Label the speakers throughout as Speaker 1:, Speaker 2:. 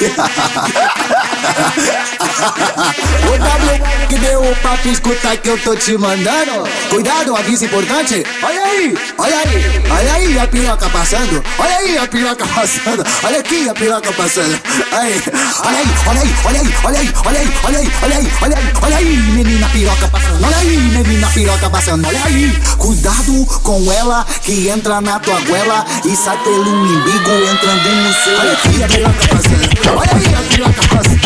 Speaker 1: o W que deu o papo, escuta que eu tô te mandando. Cuidado, aviso importante. Olha aí, olha aí, a piroca passando. Olha aí a piroca passando. Olha aqui a piroca passando. Aí, olha aí, olha aí, olha aí, olha aí, olha aí, olha aí, olha aí, olha aí, olha aí, menina piroca passando. Olha aí, menina piroca passando. Olha aí, cuidado com ela que entra na tua goela e sai pelo umbigo entrando no seu. Olha aqui a piroca passando. Olha aí a piroca passando.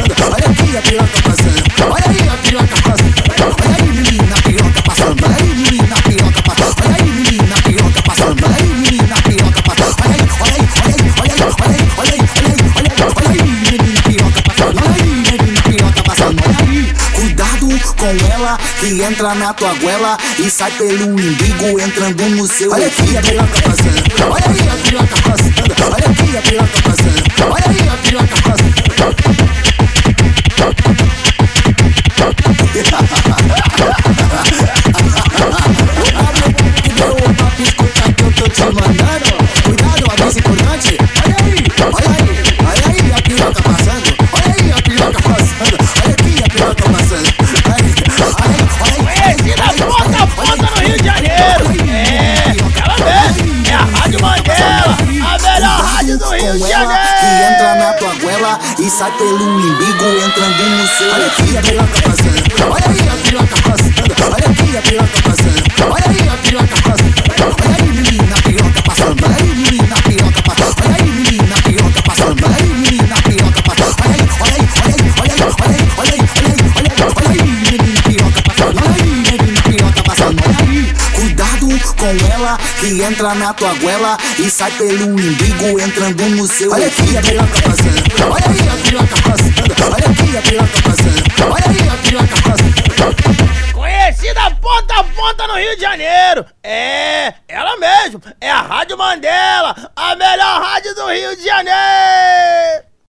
Speaker 1: Com ela que entra na tua goela e sai pelo umbigo entrando no seu. Olha aqui a piroca passando. Olha aí a piroca passando. Olha aqui a piroca passando. Olha aí a piroca passando. Cuidado, aviso importante.
Speaker 2: Do Rio de
Speaker 1: Com ela que entra
Speaker 2: Janeiro.
Speaker 1: na tua goela e sai pelo umbigo entrando no seu. Olha aqui a piroca passando. Olha aí a piroca com ela que entra na tua goela e sai pelo umbigo entrando no seu. Olha aqui a piroca passando. Olha aí a piroca passando. Olha aqui a piroca passando. Olha aí a piroca passando.
Speaker 2: Conhecida ponta a ponta no Rio de Janeiro. É, ela mesmo. É a Rádio Mandela, a melhor rádio do Rio de Janeiro.